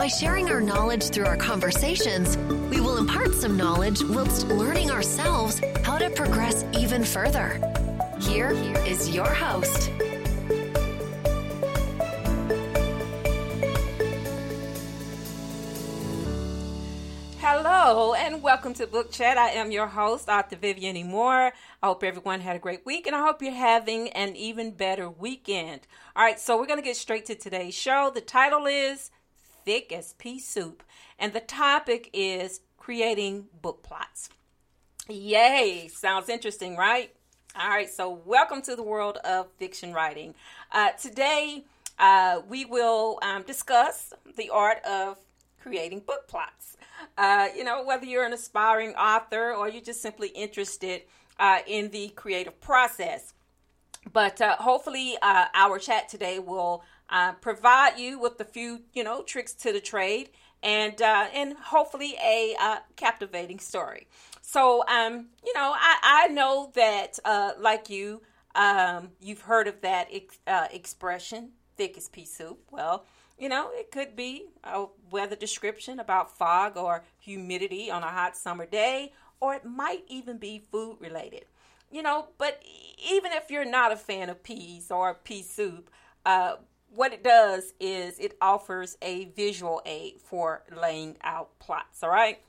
By sharing our knowledge through our conversations, we will impart some knowledge whilst learning ourselves how to progress even further. Here is your host. Hello and welcome to Book Chat. I am your host, Dr. Vivian. Moore. I hope everyone had a great week and I hope you're having an even better weekend. All right, so we're going to get straight to today's show. The title is Thick as Pea Soup, and the topic is creating book plots. Yay! Sounds interesting, right? All right, so welcome to the world of fiction writing. Uh, today, uh, we will um, discuss the art of creating book plots. Uh, you know, whether you're an aspiring author or you're just simply interested uh, in the creative process. But uh, hopefully, uh, our chat today will uh, provide you with a few, you know, tricks to the trade and uh, and hopefully a captivating story. So, um, you know, I, I know that, uh, like you, um, you've heard of that ex- expression, thick as pea soup. Well, you know, it could be a weather description about fog or humidity on a hot summer day, or it might even be food related. You know, but even if you're not a fan of peas or pea soup, uh, what it does is it offers a visual aid for laying out plots. All right.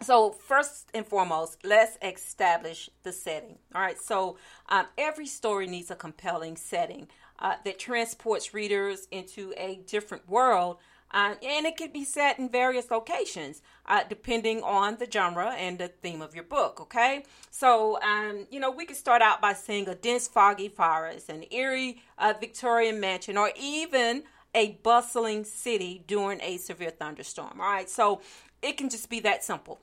So, first and foremost, let's establish the setting. All right. So, um, every story needs a compelling setting uh, that transports readers into a different world. Uh, and it could be set in various locations uh, depending on the genre and the theme of your book. Okay, so um, you know we could start out by saying a dense, foggy forest, an eerie uh, Victorian mansion, or even a bustling city during a severe thunderstorm. All right, so it can just be that simple.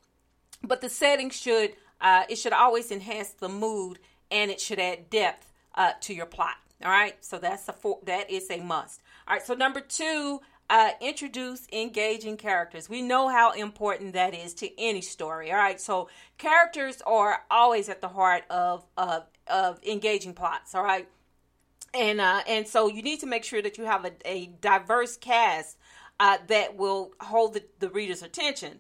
But the setting should uh, it should always enhance the mood and it should add depth uh, to your plot. All right, so that's a that is a must. All right, so number two, uh, introduce engaging characters. We know how important that is to any story. All right, so characters are always at the heart of of, of engaging plots. All right, and uh, and so you need to make sure that you have a, a diverse cast uh, that will hold the, the reader's attention.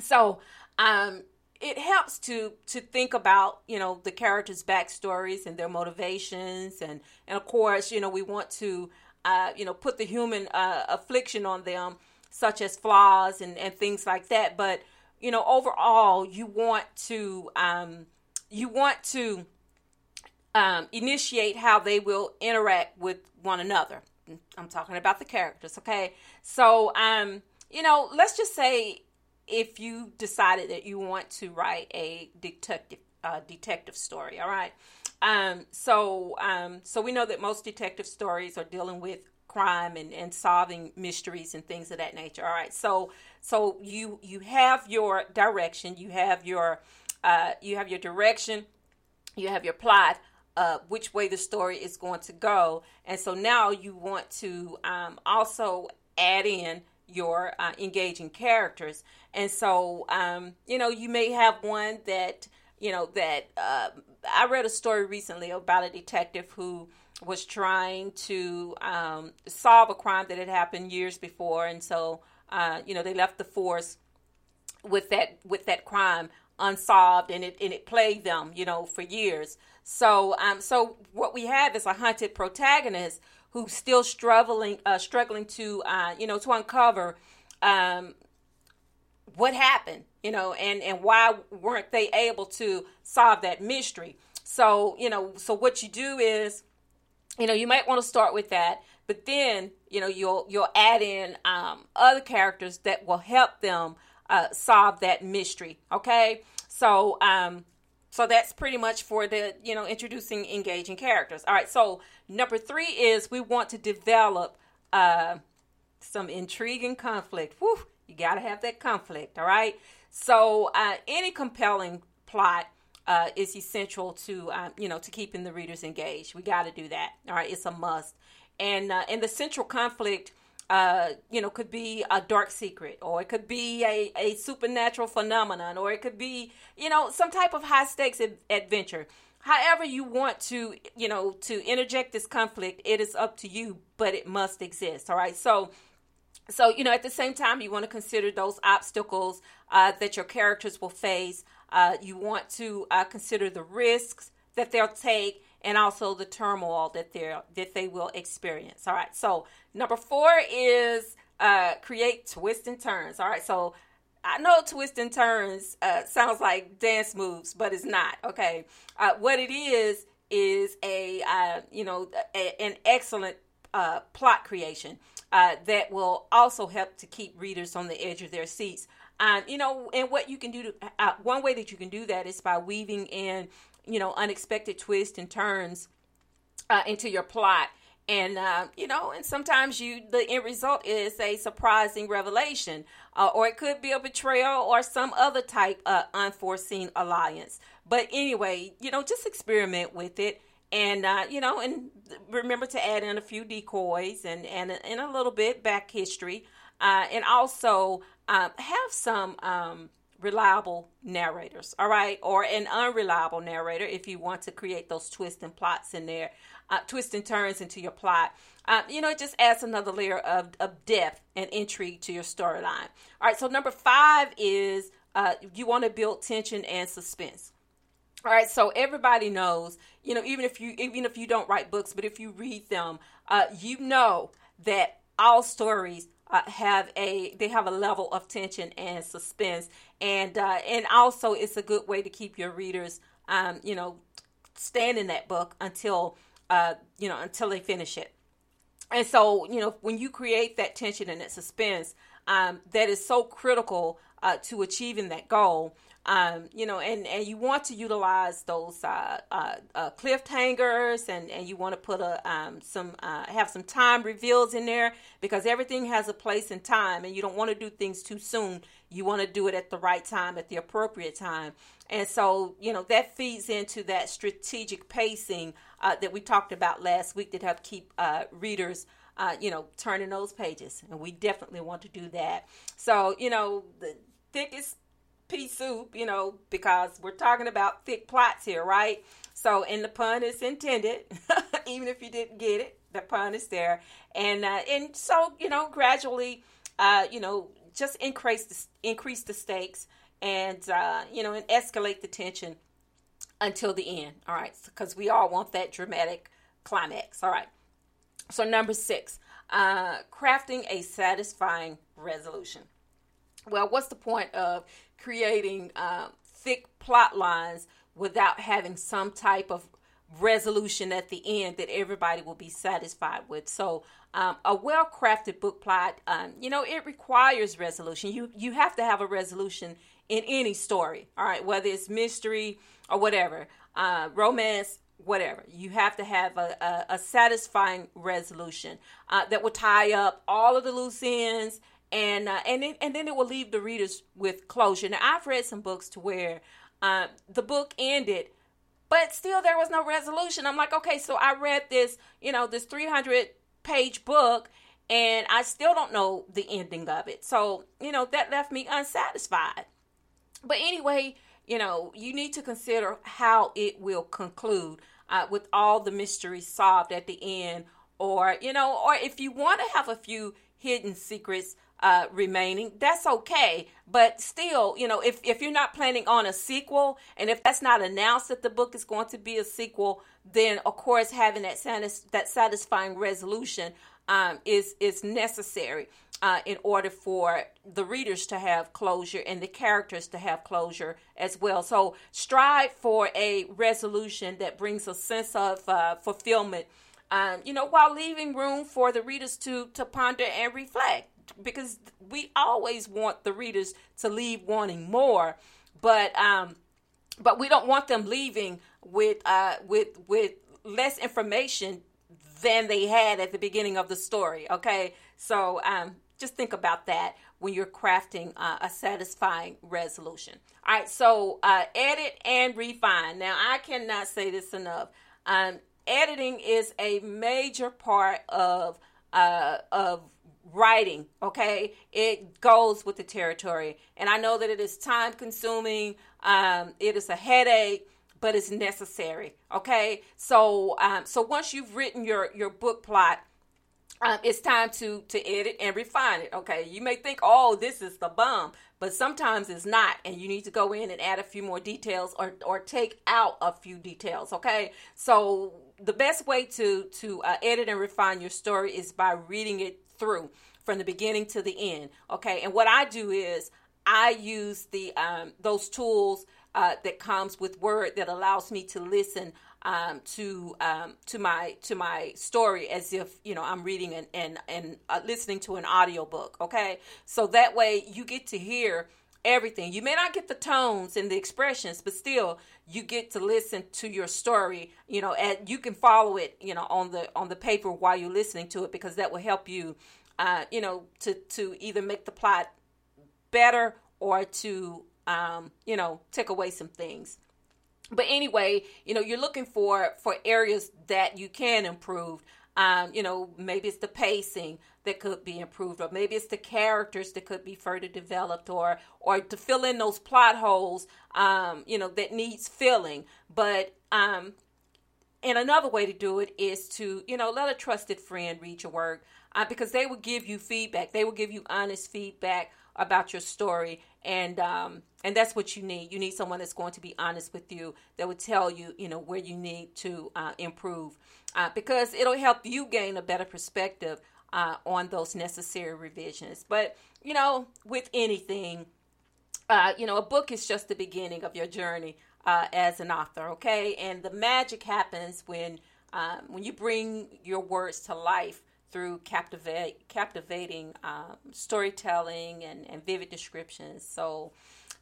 So um, it helps to to think about you know the characters' backstories and their motivations, and and of course you know we want to uh, you know put the human uh, affliction on them, such as flaws and and things like that. But you know overall, you want to um, you want to um, initiate how they will interact with one another. I'm talking about the characters, okay? So um, you know, let's just say if you decided that you want to write a detective uh, detective story. All right. Um, so um, so we know that most detective stories are dealing with crime and, and solving mysteries and things of that nature. All right. So so you you have your direction, you have your uh, you have your direction, you have your plot. Uh, which way the story is going to go, and so now you want to um, also add in your uh, engaging characters. And so, um, you know, you may have one that, you know, that uh, I read a story recently about a detective who was trying to um, solve a crime that had happened years before. And so, uh, you know, they left the force with that with that crime unsolved and it and it plagued them you know for years so um so what we have is a hunted protagonist who's still struggling uh, struggling to uh, you know to uncover um, what happened you know and and why weren't they able to solve that mystery so you know so what you do is you know you might want to start with that but then you know you'll you'll add in um, other characters that will help them uh, solve that mystery okay so um so that's pretty much for the, you know, introducing engaging characters. All right. So number three is we want to develop uh, some intriguing conflict. Whew, you got to have that conflict. All right. So uh, any compelling plot uh, is essential to um, you know to keeping the readers engaged. We got to do that. All right, it's a must. And uh, and the central conflict, uh, you know, could be a dark secret, or it could be a, a supernatural phenomenon, or it could be you know some type of high stakes adventure. However, you want to you know to interject this conflict, it is up to you, but it must exist. All right, so so you know at the same time you want to consider those obstacles uh, that your characters will face uh, you want to uh, consider the risks that they'll take and also the turmoil that they that they will experience. All right. So number four is uh, create twists and turns. All right. So I know twists and turns uh, sounds like dance moves, but it's not. Okay. Uh, what it is is a you know a, an excellent plot creation uh, that will also help to keep readers on the edge of their seats um, you know, and what you can do, to, uh, one way that you can do that is by weaving in, you know, unexpected twists and turns uh, into your plot. And, uh, you know, and sometimes you, the end result is a surprising revelation, uh, or it could be a betrayal or some other type of unforeseen alliance. But anyway, you know, just experiment with it and uh, you know, and remember to add in a few decoys and and, and a little bit back history, uh, and also um, have some um, reliable narrators, all right, or an unreliable narrator if you want to create those twists and plots in there, uh, twists and turns into your plot. Um, you know, it just adds another layer of, of depth and intrigue to your storyline. All right, so number five is uh, you want to build tension and suspense. All right, so everybody knows, you know, even if you even if you don't write books, but if you read them, uh, you know that all stories uh, have a they have a level of tension and suspense, and uh, and also it's a good way to keep your readers, um, you know, stand in that book until uh, you know until they finish it. And so you know when you create that tension and that suspense, um, that is so critical uh, to achieving that goal um, you know, and, and you want to utilize those uh, uh, uh, cliffhangers, and, and you want to put a um, some uh, have some time reveals in there because everything has a place and time, and you don't want to do things too soon. You want to do it at the right time, at the appropriate time, and so you know that feeds into that strategic pacing uh, that we talked about last week that help keep uh, readers. You know, turning those pages, and we definitely want to do that. So, you know, the thickest pea soup, you know, because we're talking about thick plots here, right? So, and the pun is intended, even if you didn't get it, the pun is there, and uh, and so you know, gradually, uh, you know, just increase the, increase the stakes, and uh, you know, and escalate the tension until the end. All right, because we all want that dramatic climax. All right. So number six, uh, crafting a satisfying resolution. Well, what's the point of creating uh, thick plot lines without having some type of resolution at the end that everybody will be satisfied with. So, um, a well-crafted book plot, um, you know, it requires resolution. You you have to have a resolution in any story. All right, whether it's mystery or whatever, uh, romance, whatever. You have to have a, a, a satisfying resolution uh, that will tie up all of the loose ends and uh, and then, and then it will leave the readers with closure. Now I've read some books to where um, the book ended, but still there was no resolution. I'm like, okay, so I read this, you know, this 300 page book, and I still don't know the ending of it. So you know that left me unsatisfied. But anyway, you know, you need to consider how it will conclude uh, with all the mysteries solved at the end, or you know, or if you want to have a few hidden secrets uh, remaining, that's okay. But still, you know, if, if you're not planning on a sequel, and if that's not announced that the book is going to be a sequel, then of course having that satis- that satisfying resolution um, is is necessary uh, in order for the readers to have closure and the characters to have closure as well. So strive for a resolution that brings a sense of uh, fulfillment. Um, you know, while leaving room for the readers to to ponder and reflect because we always want the readers to leave wanting more, but um, but we don't want them leaving with uh with with less information than they had at the beginning of the story. Okay, so um, just think about that when you're crafting uh, a satisfying resolution. All right, so uh, edit and refine. Now, I cannot say this enough. Um, editing is a major part of uh, of writing. Okay, it goes with the territory, and I know that it is time consuming. Um, it is a headache but it's necessary. Okay, so um, so once you've written your your book plot, um, it's time to to edit and refine it. Okay, you may think, oh, this is the bomb, but sometimes it's not, and you need to go in and add a few more details or or take out a few details. Okay, so the best way to to uh, edit and refine your story is by reading it through from the beginning to the end. Okay, and what I do is I use the um, those tools uh, that comes with Word that allows me to listen um, to um, to my to my story as if you know I'm reading and and and uh, listening to an audiobook. Okay, so that way you get to hear everything. You may not get the tones and the expressions, but still you get to listen to your story. You know, and you can follow it. You know, on the on the paper while you're listening to it because that will help you. Uh, you know, to to either make the plot better or to um, you know, take away some things. But anyway, you know, you're looking for for areas that you can improve. Um, you know, maybe it's the pacing that could be improved, or maybe it's the characters that could be further developed, or or to fill in those plot holes, um, you know, that needs filling. But um, and another way to do it is to, you know, let a trusted friend read your work uh, because they will give you feedback. They will give you honest feedback about your story and um, and that's what you need you need someone that's going to be honest with you that would tell you you know where you need to uh, improve uh, because it'll help you gain a better perspective uh, on those necessary revisions but you know with anything uh, you know a book is just the beginning of your journey uh, as an author okay and the magic happens when um, when you bring your words to life through captivate, captivating um, storytelling and, and vivid descriptions. So,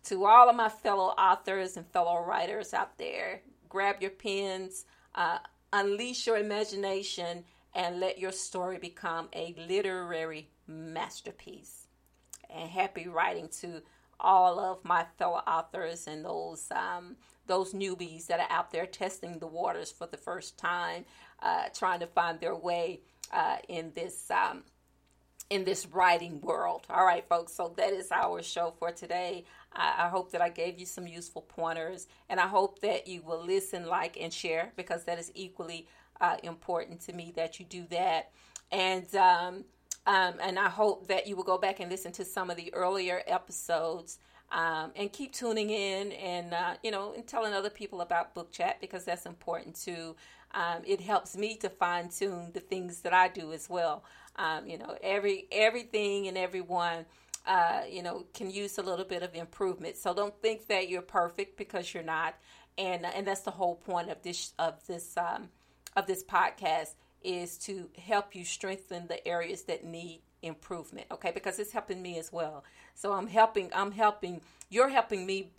to all of my fellow authors and fellow writers out there, grab your pens, uh, unleash your imagination, and let your story become a literary masterpiece. And happy writing to all of my fellow authors and those um, those newbies that are out there testing the waters for the first time, uh, trying to find their way uh, in this um, in this writing world. All right, folks. So that is our show for today. I, I, hope that I gave you some useful pointers, and I hope that you will listen, like, and share because that is equally uh, important to me that you do that. And um, um, and I hope that you will go back and listen to some of the earlier episodes. Um, and keep tuning in and uh, you know and telling other people about book chat because that's important too um, it helps me to fine tune the things that I do as well. Um, you know, every everything and everyone, uh, you know, can use a little bit of improvement. So don't think that you're perfect because you're not, and and that's the whole point of this of this um, of this podcast is to help you strengthen the areas that need improvement. Okay, because it's helping me as well. So I'm helping. I'm helping. You're helping me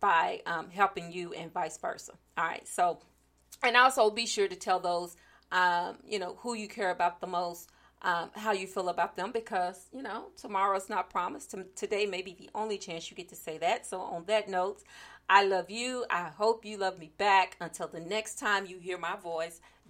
by um, helping you, and vice versa. All right, so and also be sure to tell those um, you know who you care about the most um, how you feel about them because you know tomorrow's not promised today may be the only chance you get to say that so on that note i love you i hope you love me back until the next time you hear my voice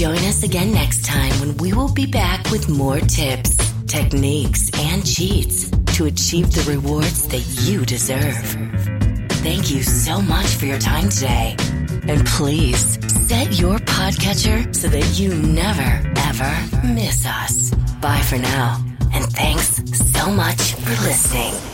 Join us again next time when we will be back with more tips, techniques, and cheats to achieve the rewards that you deserve. Thank you so much for your time today. And please set your podcatcher so that you never, ever miss us. Bye for now. And thanks so much for listening.